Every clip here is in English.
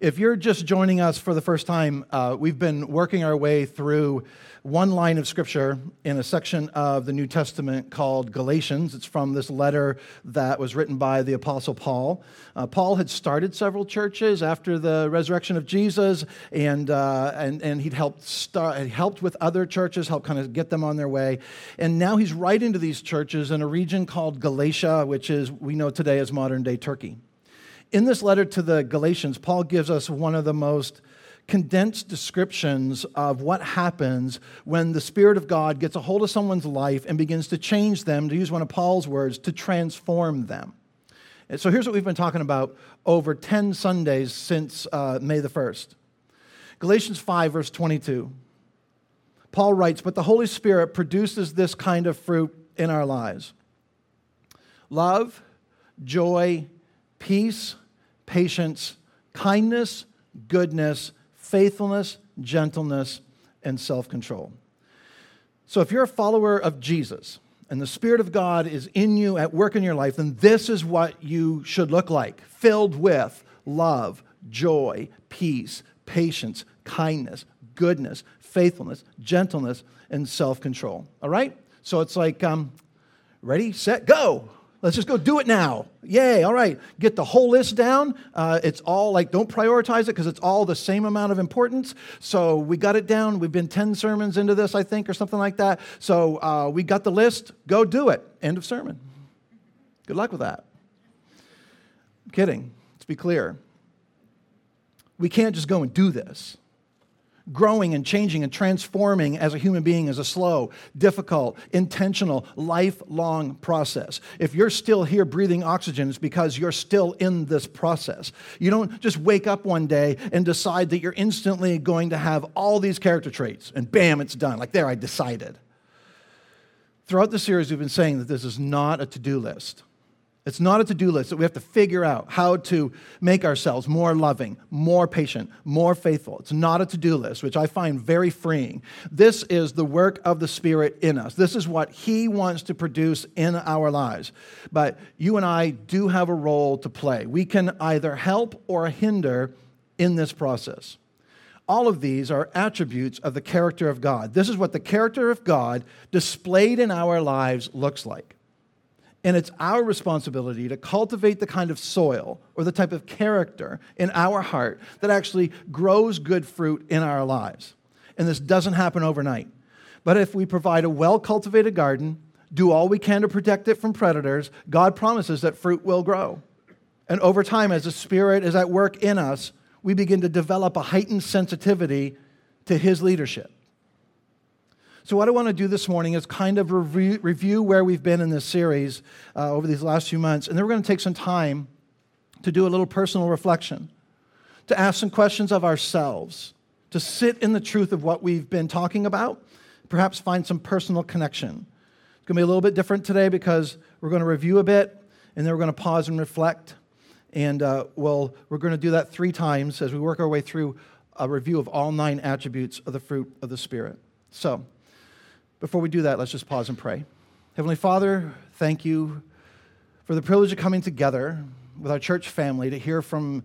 If you're just joining us for the first time, uh, we've been working our way through one line of scripture in a section of the New Testament called Galatians. It's from this letter that was written by the Apostle Paul. Uh, Paul had started several churches after the resurrection of Jesus, and, uh, and, and he'd helped, start, he helped with other churches, helped kind of get them on their way. And now he's writing to these churches in a region called Galatia, which is, we know today as modern day Turkey. In this letter to the Galatians, Paul gives us one of the most condensed descriptions of what happens when the Spirit of God gets a hold of someone's life and begins to change them, to use one of Paul's words, to transform them. And so here's what we've been talking about over 10 Sundays since uh, May the 1st. Galatians 5, verse 22. Paul writes, But the Holy Spirit produces this kind of fruit in our lives love, joy, peace, patience, kindness, goodness, faithfulness, gentleness, and self control. So, if you're a follower of Jesus and the Spirit of God is in you at work in your life, then this is what you should look like filled with love, joy, peace, patience, kindness, goodness, faithfulness, gentleness, and self control. All right? So, it's like, um, ready, set, go. Let's just go do it now. Yay, all right. Get the whole list down. Uh, it's all like, don't prioritize it because it's all the same amount of importance. So we got it down. We've been 10 sermons into this, I think, or something like that. So uh, we got the list. Go do it. End of sermon. Good luck with that. I'm kidding. Let's be clear. We can't just go and do this growing and changing and transforming as a human being is a slow, difficult, intentional, lifelong process. If you're still here breathing oxygen, it's because you're still in this process. You don't just wake up one day and decide that you're instantly going to have all these character traits and bam, it's done. Like, there, I decided. Throughout the series, we've been saying that this is not a to do list. It's not a to do list that we have to figure out how to make ourselves more loving, more patient, more faithful. It's not a to do list, which I find very freeing. This is the work of the Spirit in us. This is what He wants to produce in our lives. But you and I do have a role to play. We can either help or hinder in this process. All of these are attributes of the character of God. This is what the character of God displayed in our lives looks like. And it's our responsibility to cultivate the kind of soil or the type of character in our heart that actually grows good fruit in our lives. And this doesn't happen overnight. But if we provide a well cultivated garden, do all we can to protect it from predators, God promises that fruit will grow. And over time, as the Spirit is at work in us, we begin to develop a heightened sensitivity to His leadership. So, what I want to do this morning is kind of review, review where we've been in this series uh, over these last few months. And then we're going to take some time to do a little personal reflection, to ask some questions of ourselves, to sit in the truth of what we've been talking about, perhaps find some personal connection. It's going to be a little bit different today because we're going to review a bit and then we're going to pause and reflect. And uh, well, we're going to do that three times as we work our way through a review of all nine attributes of the fruit of the Spirit. So, before we do that, let's just pause and pray. Heavenly Father, thank you for the privilege of coming together with our church family to hear from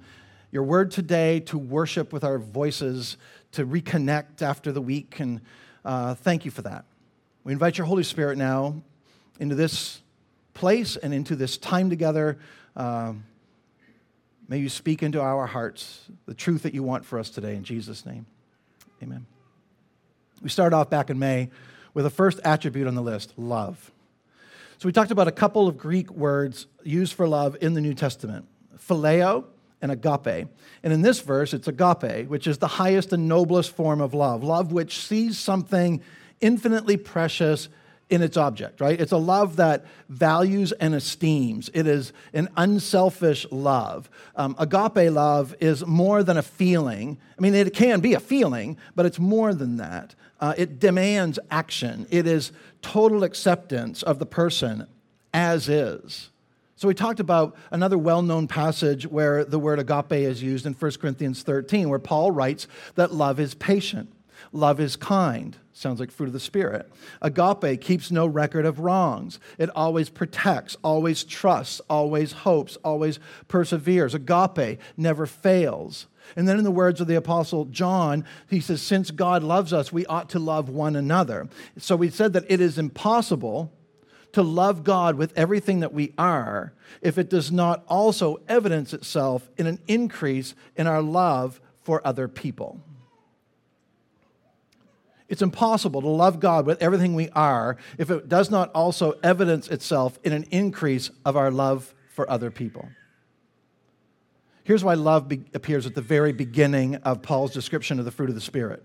your word today, to worship with our voices, to reconnect after the week. And uh, thank you for that. We invite your Holy Spirit now into this place and into this time together. Uh, may you speak into our hearts the truth that you want for us today. In Jesus' name, amen. We started off back in May with the first attribute on the list love. So we talked about a couple of Greek words used for love in the New Testament phileo and agape. And in this verse, it's agape, which is the highest and noblest form of love, love which sees something infinitely precious in its object, right? It's a love that values and esteems. It is an unselfish love. Um, agape love is more than a feeling. I mean, it can be a feeling, but it's more than that. Uh, it demands action, it is total acceptance of the person as is. So, we talked about another well known passage where the word agape is used in 1 Corinthians 13, where Paul writes that love is patient. Love is kind. Sounds like fruit of the Spirit. Agape keeps no record of wrongs. It always protects, always trusts, always hopes, always perseveres. Agape never fails. And then, in the words of the Apostle John, he says, Since God loves us, we ought to love one another. So we said that it is impossible to love God with everything that we are if it does not also evidence itself in an increase in our love for other people. It's impossible to love God with everything we are if it does not also evidence itself in an increase of our love for other people. Here's why love be- appears at the very beginning of Paul's description of the fruit of the Spirit.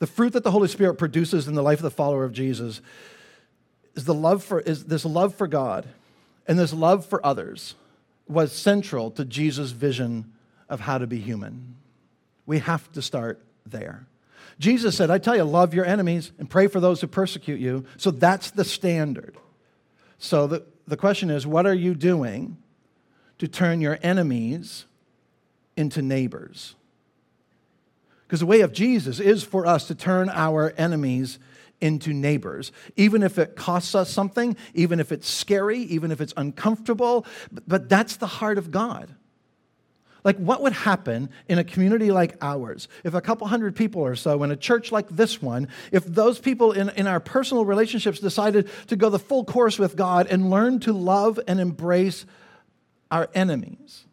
The fruit that the Holy Spirit produces in the life of the follower of Jesus is the love for is this love for God and this love for others was central to Jesus' vision of how to be human. We have to start there. Jesus said, I tell you, love your enemies and pray for those who persecute you. So that's the standard. So the, the question is, what are you doing to turn your enemies into neighbors? Because the way of Jesus is for us to turn our enemies into neighbors, even if it costs us something, even if it's scary, even if it's uncomfortable. But that's the heart of God. Like, what would happen in a community like ours if a couple hundred people or so in a church like this one, if those people in, in our personal relationships decided to go the full course with God and learn to love and embrace our enemies?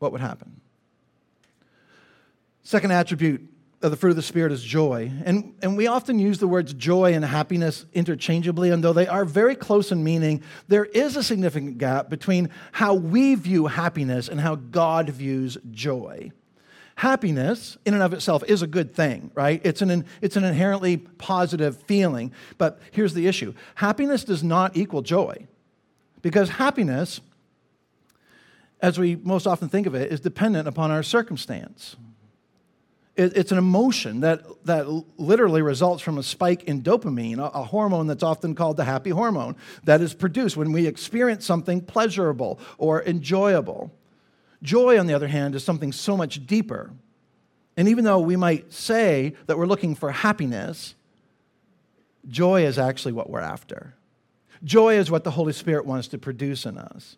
What would happen? Second attribute the fruit of the Spirit is joy. And, and we often use the words joy and happiness interchangeably, and though they are very close in meaning, there is a significant gap between how we view happiness and how God views joy. Happiness, in and of itself, is a good thing, right? It's an, it's an inherently positive feeling. But here's the issue happiness does not equal joy, because happiness, as we most often think of it, is dependent upon our circumstance it's an emotion that, that literally results from a spike in dopamine, a, a, hormone that's often called the happy hormone, that is produced when we experience something pleasurable or enjoyable. Joy, on the other hand, is something so much deeper. And even though we might say that we're looking for happiness, joy is actually what we're after. Joy is what the Holy Spirit wants to produce in us.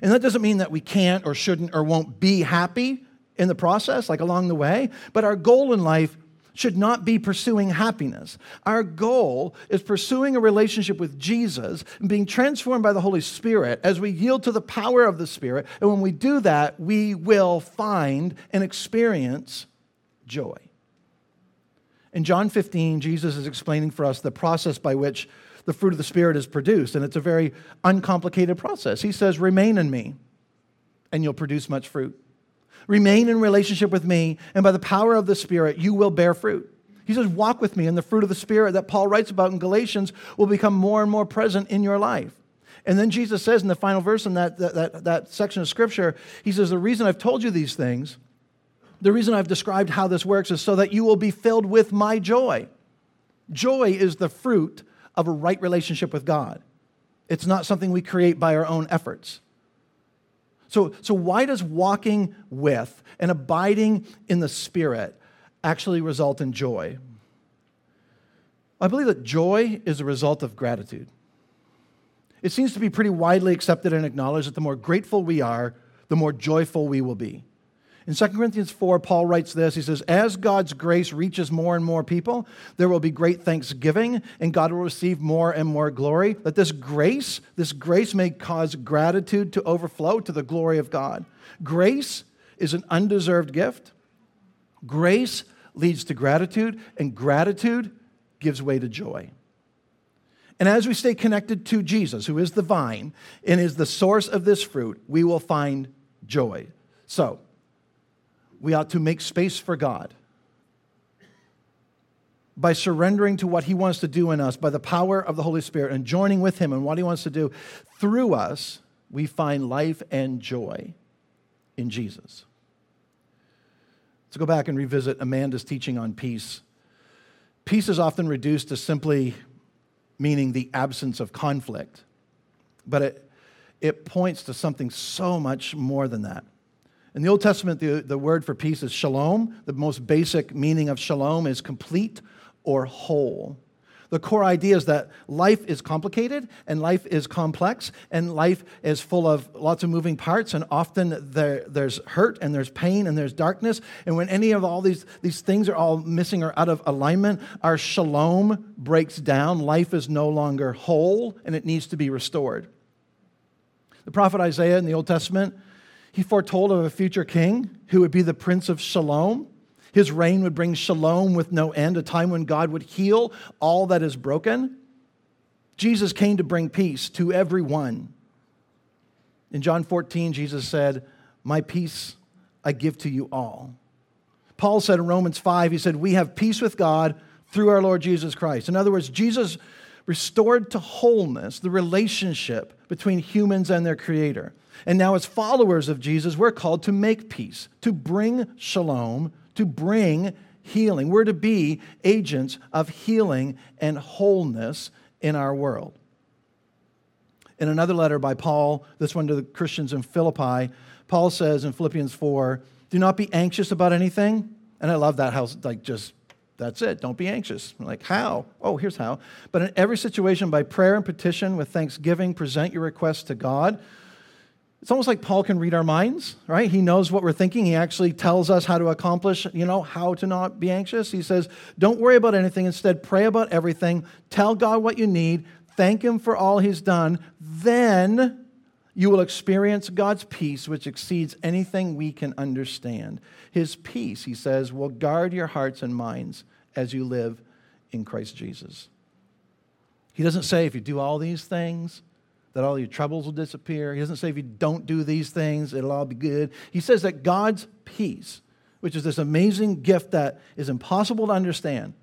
And that doesn't mean that we can't or shouldn't or won't be happy in the process, like along the way. But our goal in life should not be pursuing happiness. Our goal is pursuing a relationship with Jesus and being transformed by the Holy Spirit as we yield to the power of the Spirit. And when we do that, we will find and experience joy. In John 15, Jesus is explaining for us the process by which the fruit of the Spirit is produced. And it's a very uncomplicated process. He says, Remain in me, and you'll produce much fruit. Remain in relationship with me, and by the power of the Spirit, you will bear fruit. He says, Walk with me, and the fruit of the Spirit that Paul writes about in Galatians will become more and more present in your life. And then Jesus says in the final verse in that, that, that, that section of Scripture, He says, The reason I've told you these things, the reason I've described how this works is so that you will be filled with my joy. Joy is the fruit of a right relationship with God. It's not something we create by our own efforts. So, so why does walking with and abiding in the Spirit actually result in joy? I believe that joy is a result of gratitude. It seems to be pretty widely accepted and acknowledged that the more grateful we are, the more joyful we will be. In 2 Corinthians 4, Paul writes this. He says, As God's grace reaches more and more people, there will be great thanksgiving, and God will receive more and more glory. That this grace, this grace may cause gratitude to overflow to the glory of God. Grace is an undeserved gift. Grace leads to gratitude, and gratitude gives way to joy. And as we stay connected to Jesus, who is the vine and is the source of this fruit, we will find joy. So, we ought to make space for God by surrendering to what He wants to do in us by the power of the Holy Spirit and joining with Him in what He wants to do through us, we find life and joy in Jesus. Let's go back and revisit Amanda's teaching on peace. Peace is often reduced to simply meaning the absence of conflict, but it, it points to something so much more than that. In the Old Testament, the, the word for peace is shalom. The most basic meaning of shalom is complete or whole. The core idea is that life is complicated and life is complex and life is full of lots of moving parts and often there, there's hurt and there's pain and there's darkness. And when any of all these, these things are all missing or out of alignment, our shalom breaks down. Life is no longer whole and it needs to be restored. The prophet Isaiah in the Old Testament, he foretold of a future king who would be the prince of shalom. His reign would bring shalom with no end, a time when God would heal all that is broken. Jesus came to bring peace to everyone. In John 14, Jesus said, My peace I give to you all. Paul said in Romans 5, he said, We have peace with God through our Lord Jesus Christ. In other words, Jesus restored to wholeness the relationship between humans and their Creator. And now, as followers of Jesus, we're called to make peace, to bring shalom to bring healing. We're to be agents of healing and wholeness in our world. In another letter by Paul, this one to the Christians in Philippi, Paul says in Philippians 4, do not be anxious about anything. And I love that how, like, just that's it. Don't be anxious. like, how? Oh, here's how. But in every situation, by prayer and petition with thanksgiving, present your requests to God. It's almost like Paul can read our minds, right? He knows what we're thinking. He actually tells us how to accomplish, you know, how to not be anxious. He says, don't worry about anything. Instead, pray about everything. Tell God what you need. Thank Him for all He's done. Then you will experience God's peace, which exceeds anything we can understand. His peace, he says, will guard your hearts and minds as you live in Christ Jesus. He doesn't say if you do all these things, that all your troubles will disappear. He doesn't say if you don't do these things, it'll all be good. He says that God's peace, which is this amazing gift that is impossible to understand,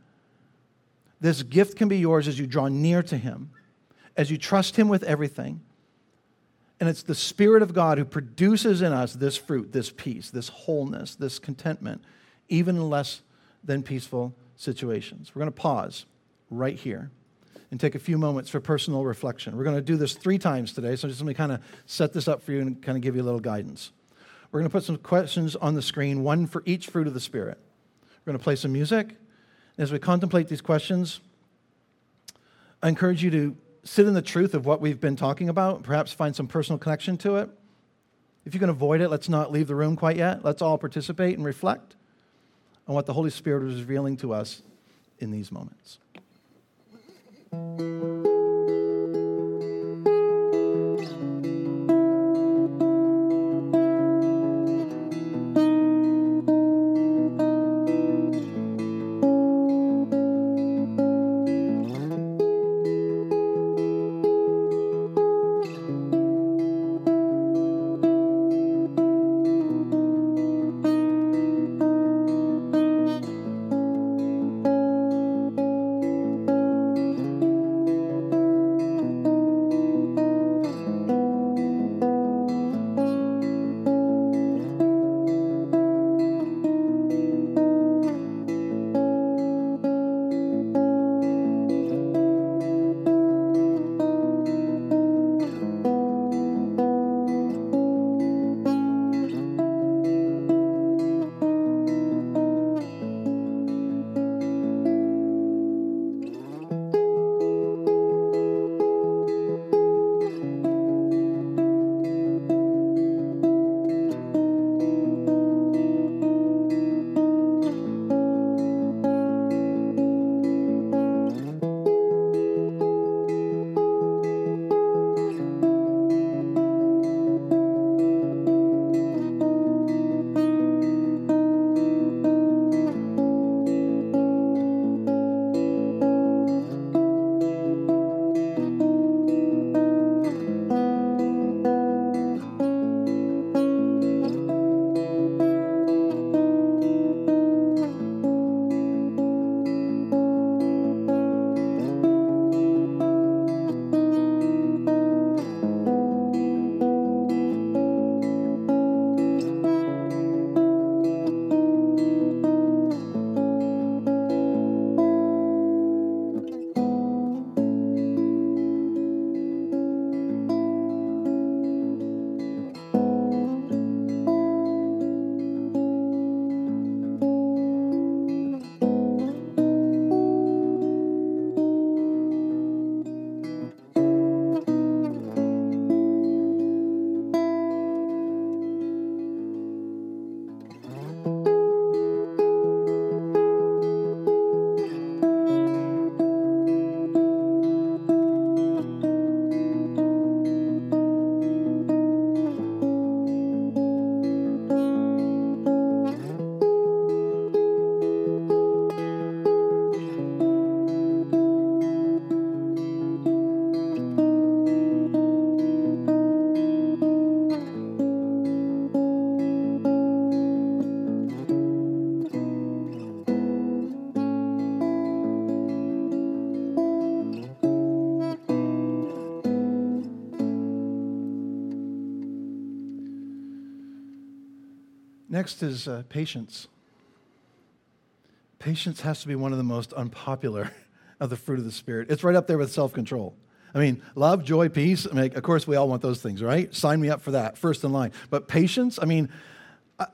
this gift can be yours as you draw near to Him, as you trust Him with everything. And it's the Spirit of God who produces in us this fruit, this peace, this wholeness, this contentment, even in less than peaceful situations. We're going to pause right here and take a few moments for personal reflection. We're going to do this three times today, so just let me kind of set this up for you and kind of give you a little guidance. We're going to put some questions on the screen, one for each fruit of the Spirit. We're going to play some music. As we contemplate these questions, I encourage you to sit in the truth of what we've been talking about, perhaps find some personal connection to it. If you can avoid it, let's not leave the room quite yet. Let's all participate and reflect on what the Holy Spirit is revealing to us in these moments. Thank Next is uh, patience. Patience has to be one of the most unpopular of the fruit of the Spirit. It's right up there with self control. I mean, love, joy, peace. I mean, of course, we all want those things, right? Sign me up for that, first in line. But patience, I mean,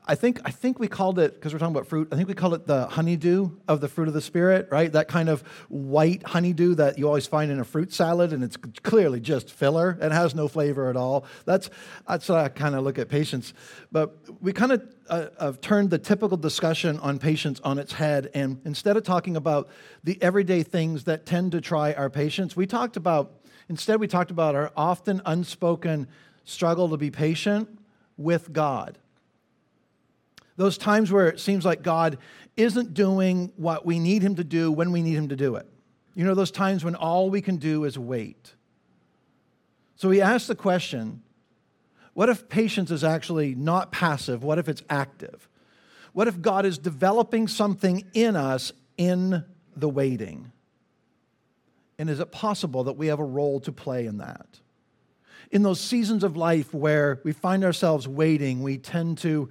I think, I think we called it, because we're talking about fruit, I think we called it the honeydew of the fruit of the Spirit, right? That kind of white honeydew that you always find in a fruit salad, and it's clearly just filler. It has no flavor at all. That's, that's how I kind of look at patience. But we kind of uh, have turned the typical discussion on patience on its head, and instead of talking about the everyday things that tend to try our patience, we talked about, instead, we talked about our often unspoken struggle to be patient with God those times where it seems like God isn't doing what we need Him to do when we need Him to do it. You know, those times when all we can do is wait. So we ask the question what if patience is actually not passive? What if it's active? What if God is developing something in us in the waiting? And is it possible that we have a role to play in that? In those seasons of life where we find ourselves waiting, we tend to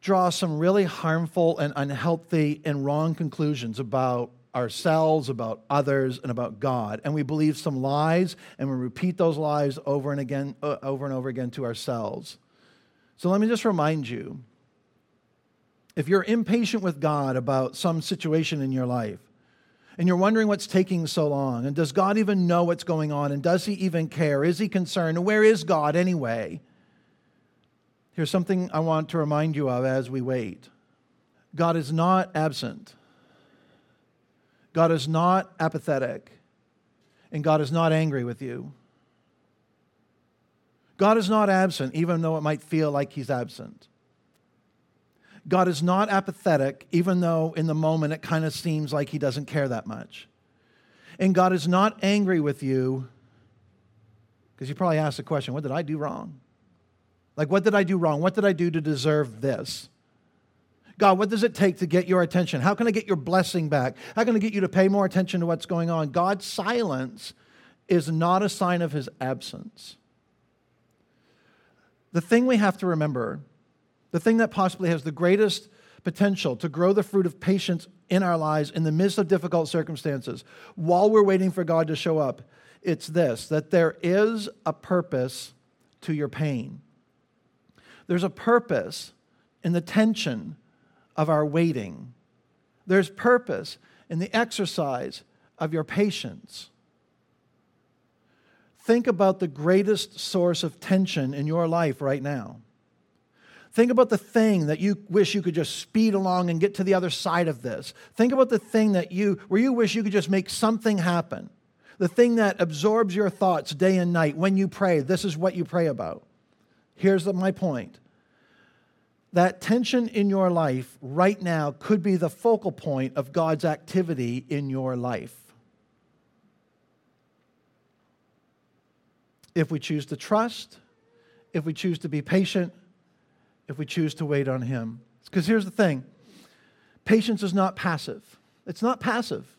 draw some really harmful and unhealthy and wrong conclusions about ourselves, about others, and about God. And we believe some lies, and we repeat those lies over and again, uh, over and over again to ourselves. So let me just remind you if you're impatient with God about some situation in your life, and you're wondering what's taking so long, and does God even know what's going on, and does He even care? Is He concerned? Where is God anyway? Here's something I want to remind you of as we wait God is not absent, God is not apathetic, and God is not angry with you. God is not absent, even though it might feel like He's absent. God is not apathetic, even though in the moment it kind of seems like He doesn't care that much. And God is not angry with you, because you probably asked the question, What did I do wrong? Like, what did I do wrong? What did I do to deserve this? God, what does it take to get your attention? How can I get your blessing back? How can I get you to pay more attention to what's going on? God's silence is not a sign of his absence. The thing we have to remember, the thing that possibly has the greatest potential to grow the fruit of patience in our lives in the midst of difficult circumstances while we're waiting for God to show up, it's this that there is a purpose to your pain. There's a purpose in the tension of our waiting. There's purpose in the exercise of your patience. Think about the greatest source of tension in your life right now. Think about the thing that you wish you could just speed along and get to the other side of this. Think about the thing that you where you wish you could just make something happen. The thing that absorbs your thoughts day and night when you pray. This is what you pray about. Here's my point that tension in your life right now could be the focal point of God's activity in your life. If we choose to trust, if we choose to be patient, if we choose to wait on Him. Because here's the thing patience is not passive. It's not passive.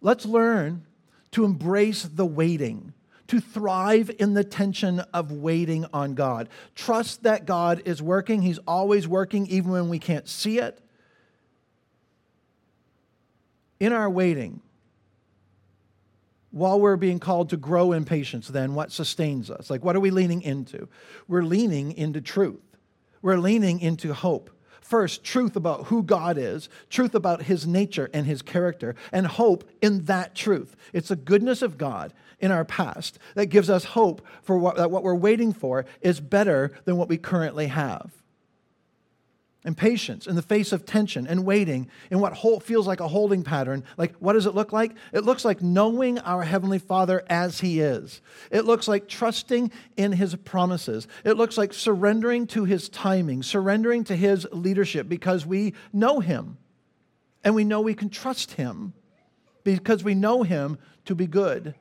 Let's learn to embrace the waiting to thrive in the tension of waiting on God. Trust that God is working. He's always working, even when we can't see it. In our waiting, while we're being called to grow in patience, then what sustains us? Like, what are we leaning into? We're leaning into truth, we're leaning into hope. First, truth about who God is, truth about his nature and his character, and hope in that truth. It's the goodness of God in our past that gives us hope for what, that what we're waiting for is better than what we currently have. And patience in the face of tension and waiting in what hold, feels like a holding pattern. Like, what does it look like? It looks like knowing our Heavenly Father as He is. It looks like trusting in His promises. It looks like surrendering to His timing, surrendering to His leadership because we know Him and we know we can trust Him because we know Him to be good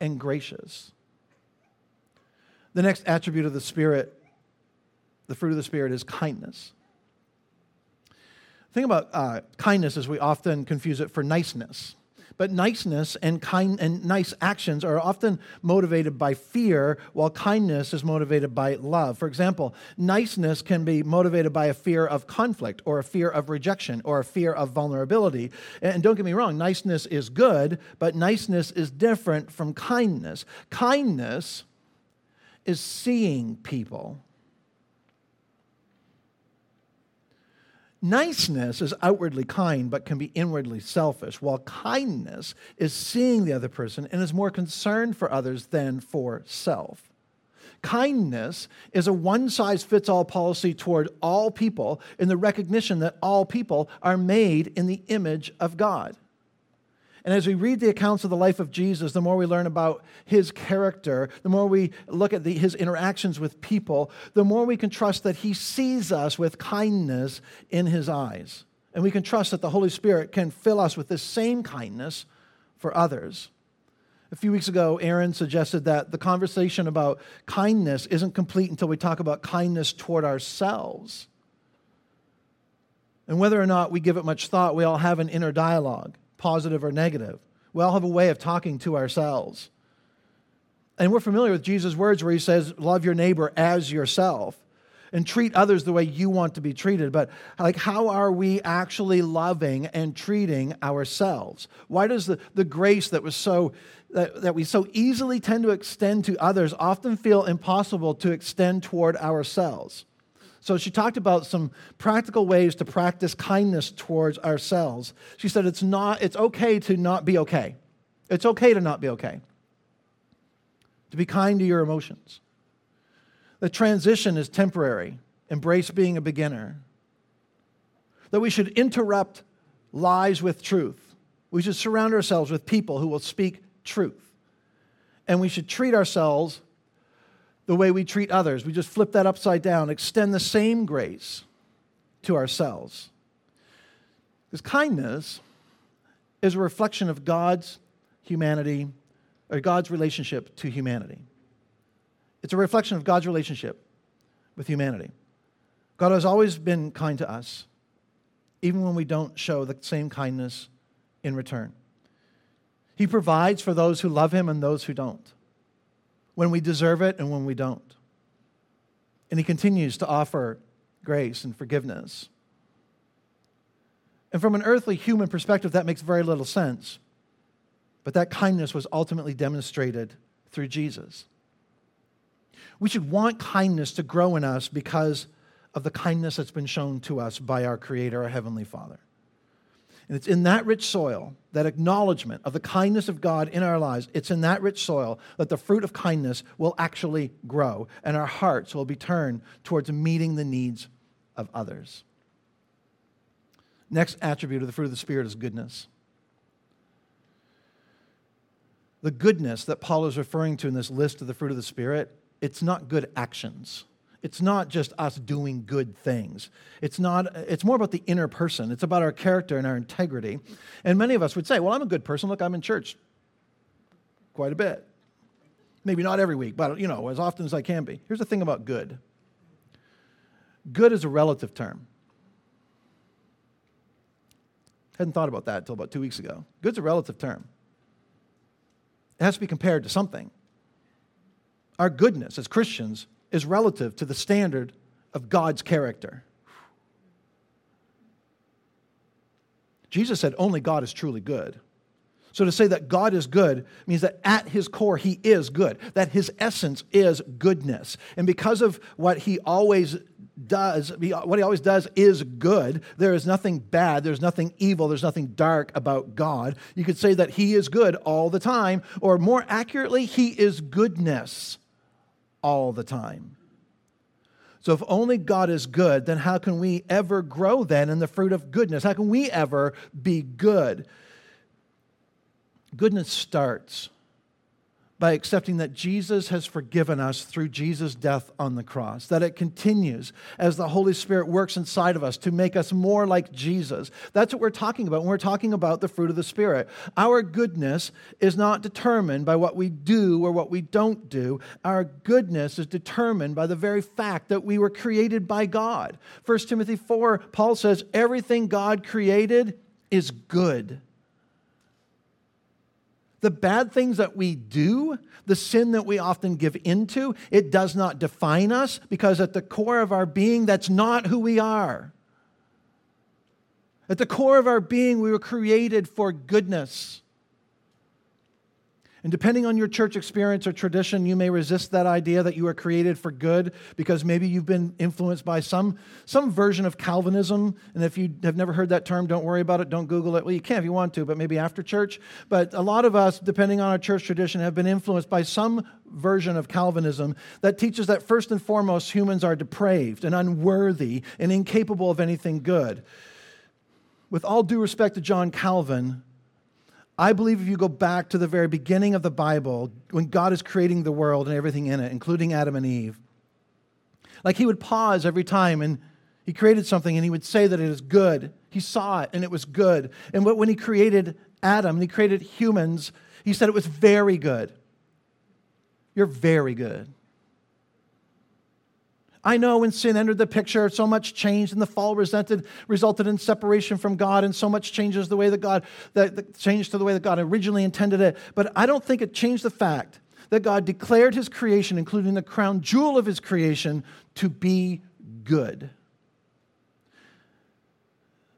and gracious. The next attribute of the Spirit, the fruit of the Spirit, is kindness. Think about uh, kindness as we often confuse it for niceness. But niceness and kind and nice actions are often motivated by fear, while kindness is motivated by love. For example, niceness can be motivated by a fear of conflict or a fear of rejection or a fear of vulnerability. And don't get me wrong, niceness is good, but niceness is different from kindness. Kindness is seeing people Niceness is outwardly kind but can be inwardly selfish, while kindness is seeing the other person and is more concerned for others than for self. Kindness is a one size fits all policy toward all people in the recognition that all people are made in the image of God. And as we read the accounts of the life of Jesus, the more we learn about his character, the more we look at the, his interactions with people, the more we can trust that he sees us with kindness in his eyes. And we can trust that the Holy Spirit can fill us with this same kindness for others. A few weeks ago, Aaron suggested that the conversation about kindness isn't complete until we talk about kindness toward ourselves. And whether or not we give it much thought, we all have an inner dialogue positive or negative. We all have a way of talking to ourselves. And we're familiar with Jesus' words where he says, Love your neighbor as yourself and treat others the way you want to be treated. But, like, how are we actually loving and treating ourselves? Why does the, the grace that was so that, that we so easily tend to extend to others often feel impossible to extend toward ourselves? So she talked about some practical ways to practice kindness towards ourselves. She said it's not it's okay to not be okay. It's okay to not be okay. To be kind to your emotions. The transition is temporary. Embrace being a beginner. That we should interrupt lies with truth. We should surround ourselves with people who will speak truth. And we should treat ourselves the way we treat others. We just flip that upside down, extend the same grace to ourselves. Because kindness is a reflection of God's humanity, or God's relationship to humanity. It's a reflection of God's relationship with humanity. God has always been kind to us, even when we don't show the same kindness in return. He provides for those who love Him and those who don't when we deserve it and when we don't. And He continues to offer grace and forgiveness. And from an earthly human perspective, that makes very little sense. But that kindness was ultimately demonstrated through Jesus. We should want kindness to grow in us because of the kindness that's been shown to us by our Creator, our Heavenly Father. And it's in that rich soil, that acknowledgement of the kindness of God in our lives, it's in that rich soil that the fruit of kindness will actually grow and our hearts will be turned towards meeting the needs of others. Next attribute of the fruit of the Spirit is goodness. The goodness that Paul is referring to in this list of the fruit of the Spirit, it's not good actions. It's not just us doing good things. It's not it's more about the inner person. It's about our character and our integrity. And many of us would say, "Well, I'm a good person. Look, I'm in church quite a bit. Maybe not every week, but you know, as often as I can be." Here's the thing about good. Good is a relative term. Hadn't thought about that until about 2 weeks ago. Good's a relative term. It has to be compared to something. Our goodness as Christians is relative to the standard of God's character. Jesus said only God is truly good. So to say that God is good means that at his core he is good, that his essence is goodness. And because of what he always does, what he always does is good. There is nothing bad, there's nothing evil, there's nothing dark about God. You could say that he is good all the time, or more accurately, he is goodness all the time. So, if only God is good, then how can we ever grow then in the fruit of goodness? How can we ever be good? Goodness starts by accepting that Jesus has forgiven us through Jesus' death on the cross, that it continues as the Holy Spirit works inside of us to make us more like Jesus. That's what we're talking about when we're talking about the fruit of the Spirit. Our goodness is not determined by what we do or what we don't do. Our goodness is determined by the very fact that we were created by God. 1 Timothy 4, Paul says, Everything God created is good. The bad things that we do, the sin that we often give into, it does not define us because at the core of our being, that's not who we are. At the core of our being, we were created for goodness. And depending on your church experience or tradition, you may resist that idea that you are created for good because maybe you've been influenced by some, some version of Calvinism. And if you have never heard that term, don't worry about it. Don't Google it. Well, you can if you want to, but maybe after church. But a lot of us, depending on our church tradition, have been influenced by some version of Calvinism that teaches that first and foremost, humans are depraved and unworthy and incapable of anything good. With all due respect to John Calvin, I believe if you go back to the very beginning of the Bible, when God is creating the world and everything in it, including Adam and Eve, like he would pause every time and he created something and he would say that it is good. He saw it and it was good. And when he created Adam and he created humans, he said it was very good. You're very good. I know when sin entered the picture, so much changed, and the fall resulted, resulted in separation from God, and so much changes the way that God that changed to the way that God originally intended it. But I don't think it changed the fact that God declared his creation, including the crown jewel of his creation, to be good.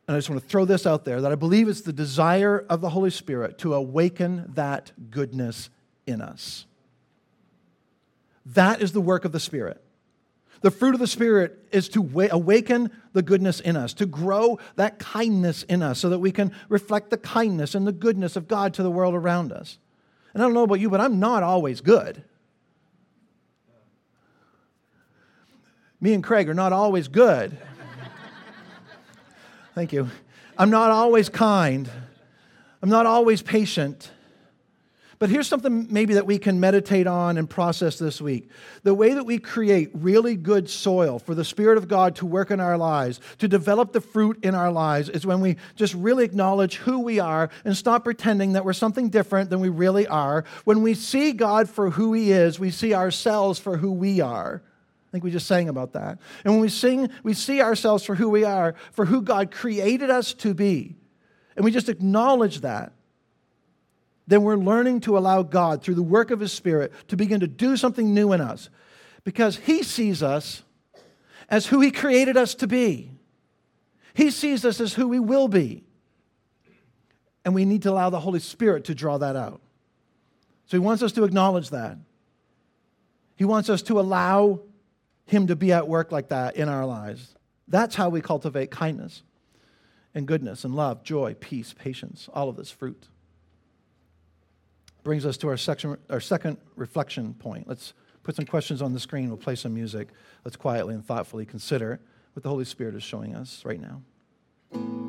And I just want to throw this out there that I believe it's the desire of the Holy Spirit to awaken that goodness in us. That is the work of the Spirit. The fruit of the Spirit is to awaken the goodness in us, to grow that kindness in us so that we can reflect the kindness and the goodness of God to the world around us. And I don't know about you, but I'm not always good. Me and Craig are not always good. Thank you. I'm not always kind. I'm not always patient. But here's something maybe that we can meditate on and process this week. The way that we create really good soil for the Spirit of God to work in our lives, to develop the fruit in our lives, is when we just really acknowledge who we are and stop pretending that we're something different than we really are. When we see God for who He is, we see ourselves for who we are. I think we just sang about that. And when we sing, we see ourselves for who we are, for who God created us to be. And we just acknowledge that then we're learning to allow God, through the work of His Spirit, to begin to do something new in us because He sees us as who He created us to be. He sees us as who we will be. And we need to allow the Holy Spirit to draw that out. So He wants us to acknowledge that. He wants us to allow Him to be at work like that in our lives. That's how we cultivate kindness and goodness and love, joy, peace, patience, all of this fruit brings us to our, section, our second reflection point. Let's put some questions on the screen. We'll play some music. Let's quietly and thoughtfully consider what the Holy Spirit is showing us right now.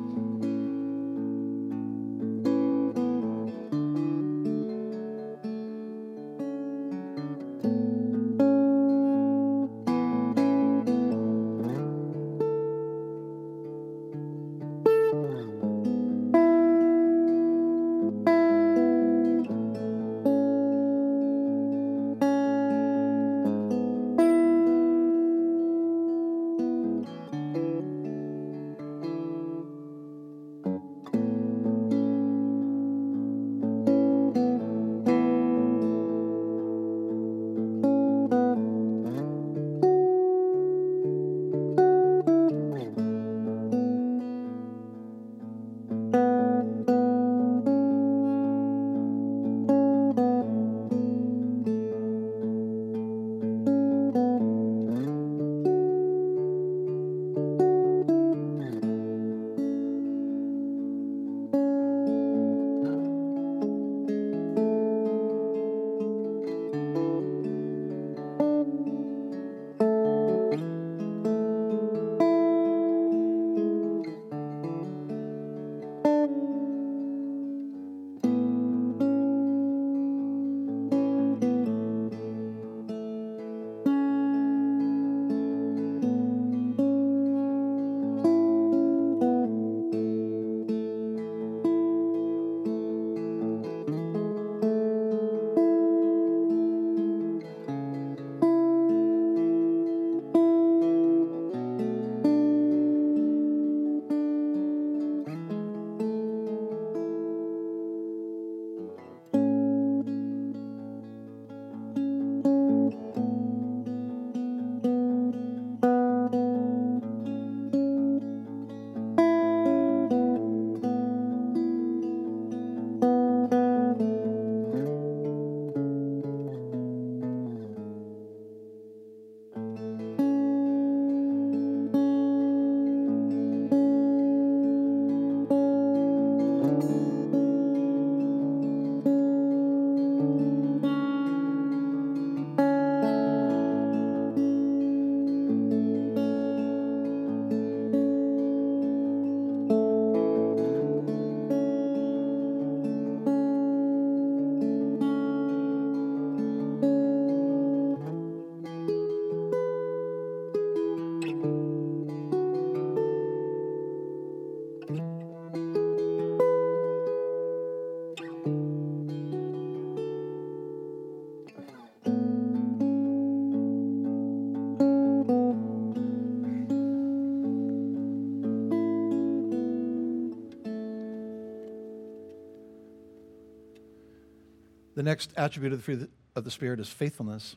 The next attribute of the fruit of the Spirit is faithfulness.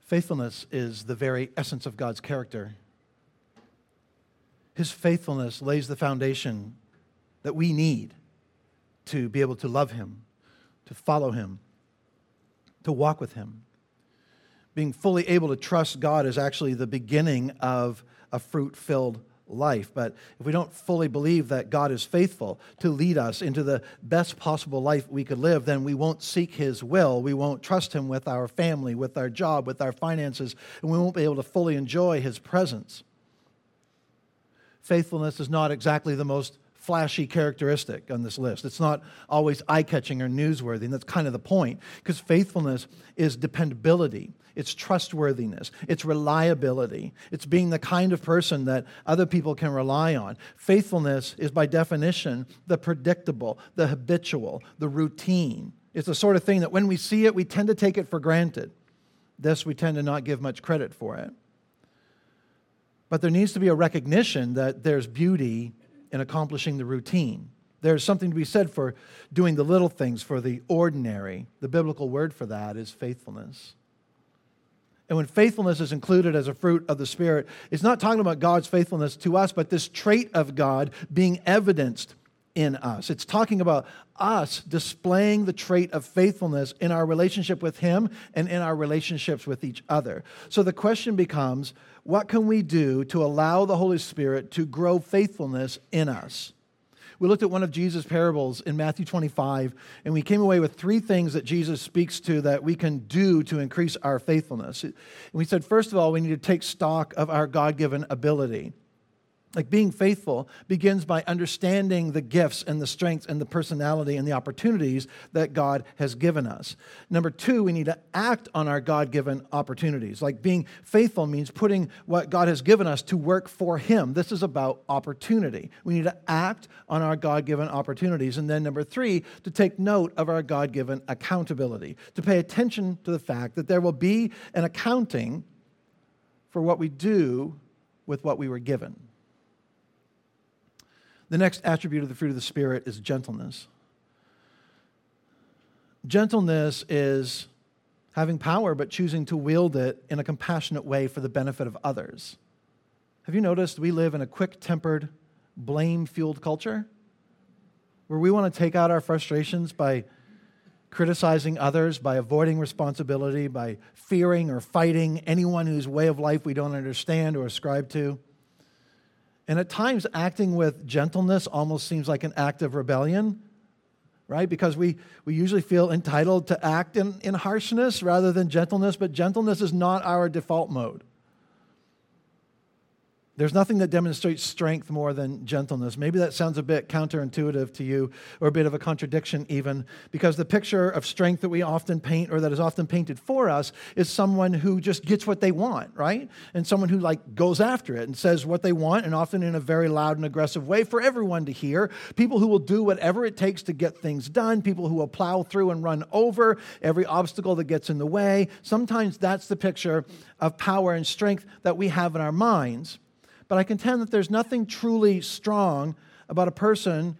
Faithfulness is the very essence of God's character. His faithfulness lays the foundation that we need to be able to love Him, to follow Him, to walk with Him. Being fully able to trust God is actually the beginning of a fruit filled life. But if we don't fully believe that God is faithful to lead us into the best possible life we could live, then we won't seek His will. We won't trust Him with our family, with our job, with our finances, and we won't be able to fully enjoy His presence. Faithfulness is not exactly the most flashy characteristic on this list. It's not always eye catching or newsworthy, and that's kind of the point, because faithfulness is dependability, it's trustworthiness, it's reliability, it's being the kind of person that other people can rely on. Faithfulness is, by definition, the predictable, the habitual, the routine. It's the sort of thing that when we see it, we tend to take it for granted. Thus, we tend to not give much credit for it. But there needs to be a recognition that there's beauty in accomplishing the routine. There's something to be said for doing the little things, for the ordinary. The biblical word for that is faithfulness. And when faithfulness is included as a fruit of the Spirit, it's not talking about God's faithfulness to us, but this trait of God being evidenced in us. It's talking about us displaying the trait of faithfulness in our relationship with Him and in our relationships with each other. So the question becomes what can we do to allow the Holy Spirit to grow faithfulness in us? We looked at one of Jesus' parables in Matthew 25, and we came away with three things that Jesus speaks to that we can do to increase our faithfulness. And we said, first of all, we need to take stock of our God given ability. Like being faithful begins by understanding the gifts and the strengths and the personality and the opportunities that God has given us. Number two, we need to act on our God given opportunities. Like being faithful means putting what God has given us to work for Him. This is about opportunity. We need to act on our God given opportunities. And then number three, to take note of our God given accountability, to pay attention to the fact that there will be an accounting for what we do with what we were given. The next attribute of the fruit of the Spirit is gentleness. Gentleness is having power, but choosing to wield it in a compassionate way for the benefit of others. Have you noticed we live in a quick tempered, blame fueled culture where we want to take out our frustrations by criticizing others, by avoiding responsibility, by fearing or fighting anyone whose way of life we don't understand or ascribe to? And at times, acting with gentleness almost seems like an act of rebellion, right? Because we, we usually feel entitled to act in, in harshness rather than gentleness, but gentleness is not our default mode. There's nothing that demonstrates strength more than gentleness. Maybe that sounds a bit counterintuitive to you, or a bit of a contradiction, even, because the picture of strength that we often paint, or that is often painted for us, is someone who just gets what they want, right? And someone who, like, goes after it and says what they want, and often in a very loud and aggressive way for everyone to hear. People who will do whatever it takes to get things done, people who will plow through and run over every obstacle that gets in the way. Sometimes that's the picture of power and strength that we have in our minds. But I contend that there's nothing truly strong about a person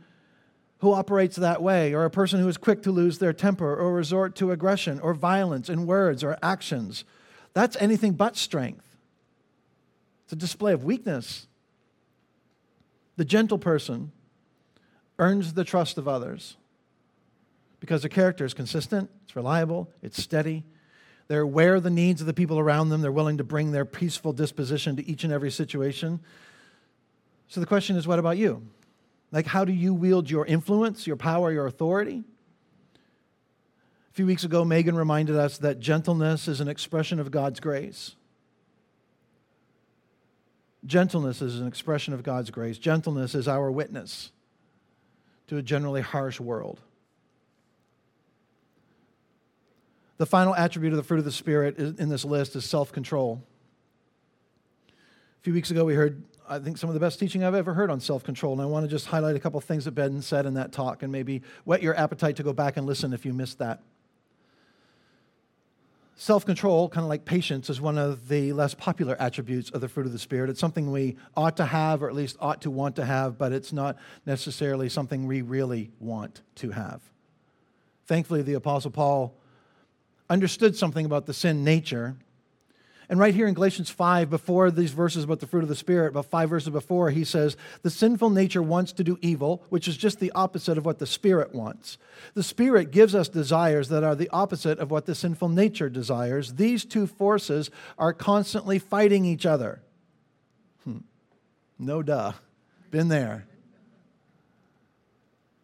who operates that way, or a person who is quick to lose their temper, or resort to aggression, or violence in words or actions. That's anything but strength. It's a display of weakness. The gentle person earns the trust of others because their character is consistent, it's reliable, it's steady, they're aware of the needs of the people around them. They're willing to bring their peaceful disposition to each and every situation. So the question is what about you? Like, how do you wield your influence, your power, your authority? A few weeks ago, Megan reminded us that gentleness is an expression of God's grace. Gentleness is an expression of God's grace. Gentleness is our witness to a generally harsh world. The final attribute of the fruit of the Spirit in this list is self control. A few weeks ago, we heard, I think, some of the best teaching I've ever heard on self control. And I want to just highlight a couple of things that Ben said in that talk and maybe whet your appetite to go back and listen if you missed that. Self control, kind of like patience, is one of the less popular attributes of the fruit of the Spirit. It's something we ought to have, or at least ought to want to have, but it's not necessarily something we really want to have. Thankfully, the Apostle Paul understood something about the sin nature. And right here in Galatians 5, before these verses about the fruit of the Spirit, about five verses before, he says, The sinful nature wants to do evil, which is just the opposite of what the Spirit wants. The Spirit gives us desires that are the opposite of what the sinful nature desires. These two forces are constantly fighting each other. Hmm. No duh. Been there.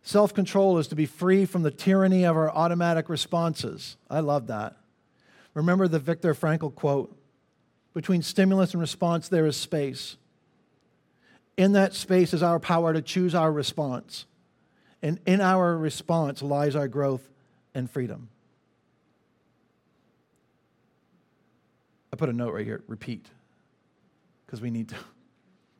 Self control is to be free from the tyranny of our automatic responses. I love that. Remember the Viktor Frankl quote between stimulus and response, there is space. In that space is our power to choose our response. And in our response lies our growth and freedom. I put a note right here repeat, because we need to.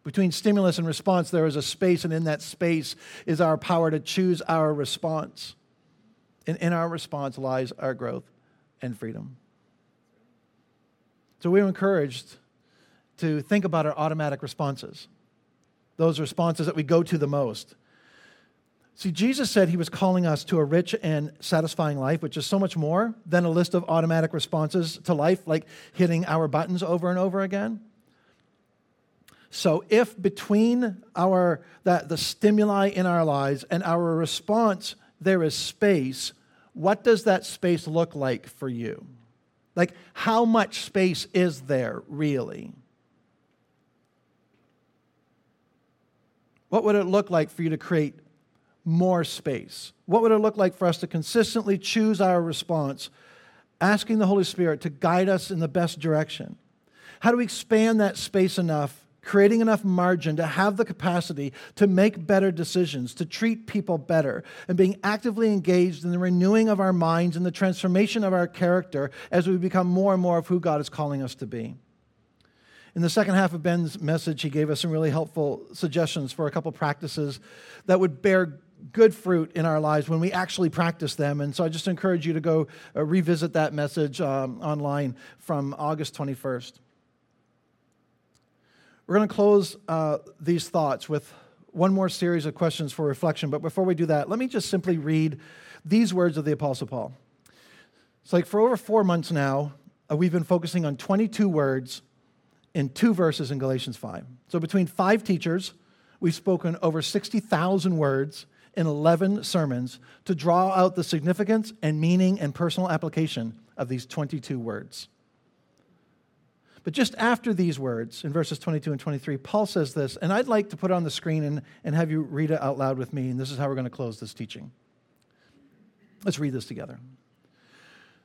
Between stimulus and response, there is a space, and in that space is our power to choose our response. And in our response lies our growth and freedom. So we are encouraged to think about our automatic responses, those responses that we go to the most. See, Jesus said he was calling us to a rich and satisfying life, which is so much more than a list of automatic responses to life, like hitting our buttons over and over again. So if between our that the stimuli in our lives and our response there is space, what does that space look like for you? Like how much space is there really? What would it look like for you to create more space? What would it look like for us to consistently choose our response, asking the Holy Spirit to guide us in the best direction? How do we expand that space enough creating enough margin to have the capacity to make better decisions, to treat people better, and being actively engaged in the renewing of our minds and the transformation of our character as we become more and more of who God is calling us to be. In the second half of Ben's message, he gave us some really helpful suggestions for a couple practices that would bear good fruit in our lives when we actually practice them. And so I just encourage you to go uh, revisit that message um, online from August 21st. We're going to close uh, these thoughts with one more series of questions for reflection. But before we do that, let me just simply read these words of the Apostle Paul. It's like for over four months now, uh, we've been focusing on 22 words in two verses in Galatians 5. So between five teachers, we've spoken over 60,000 words in 11 sermons to draw out the significance and meaning and personal application of these 22 words. But just after these words, in verses 22 and 23, Paul says this, and I'd like to put on the screen and, and have you read it out loud with me, and this is how we're going to close this teaching. Let's read this together.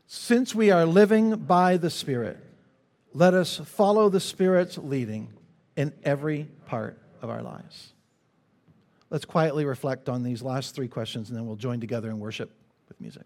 Since we are living by the Spirit, let us follow the Spirit's leading in every part of our lives. Let's quietly reflect on these last three questions, and then we'll join together in worship with music.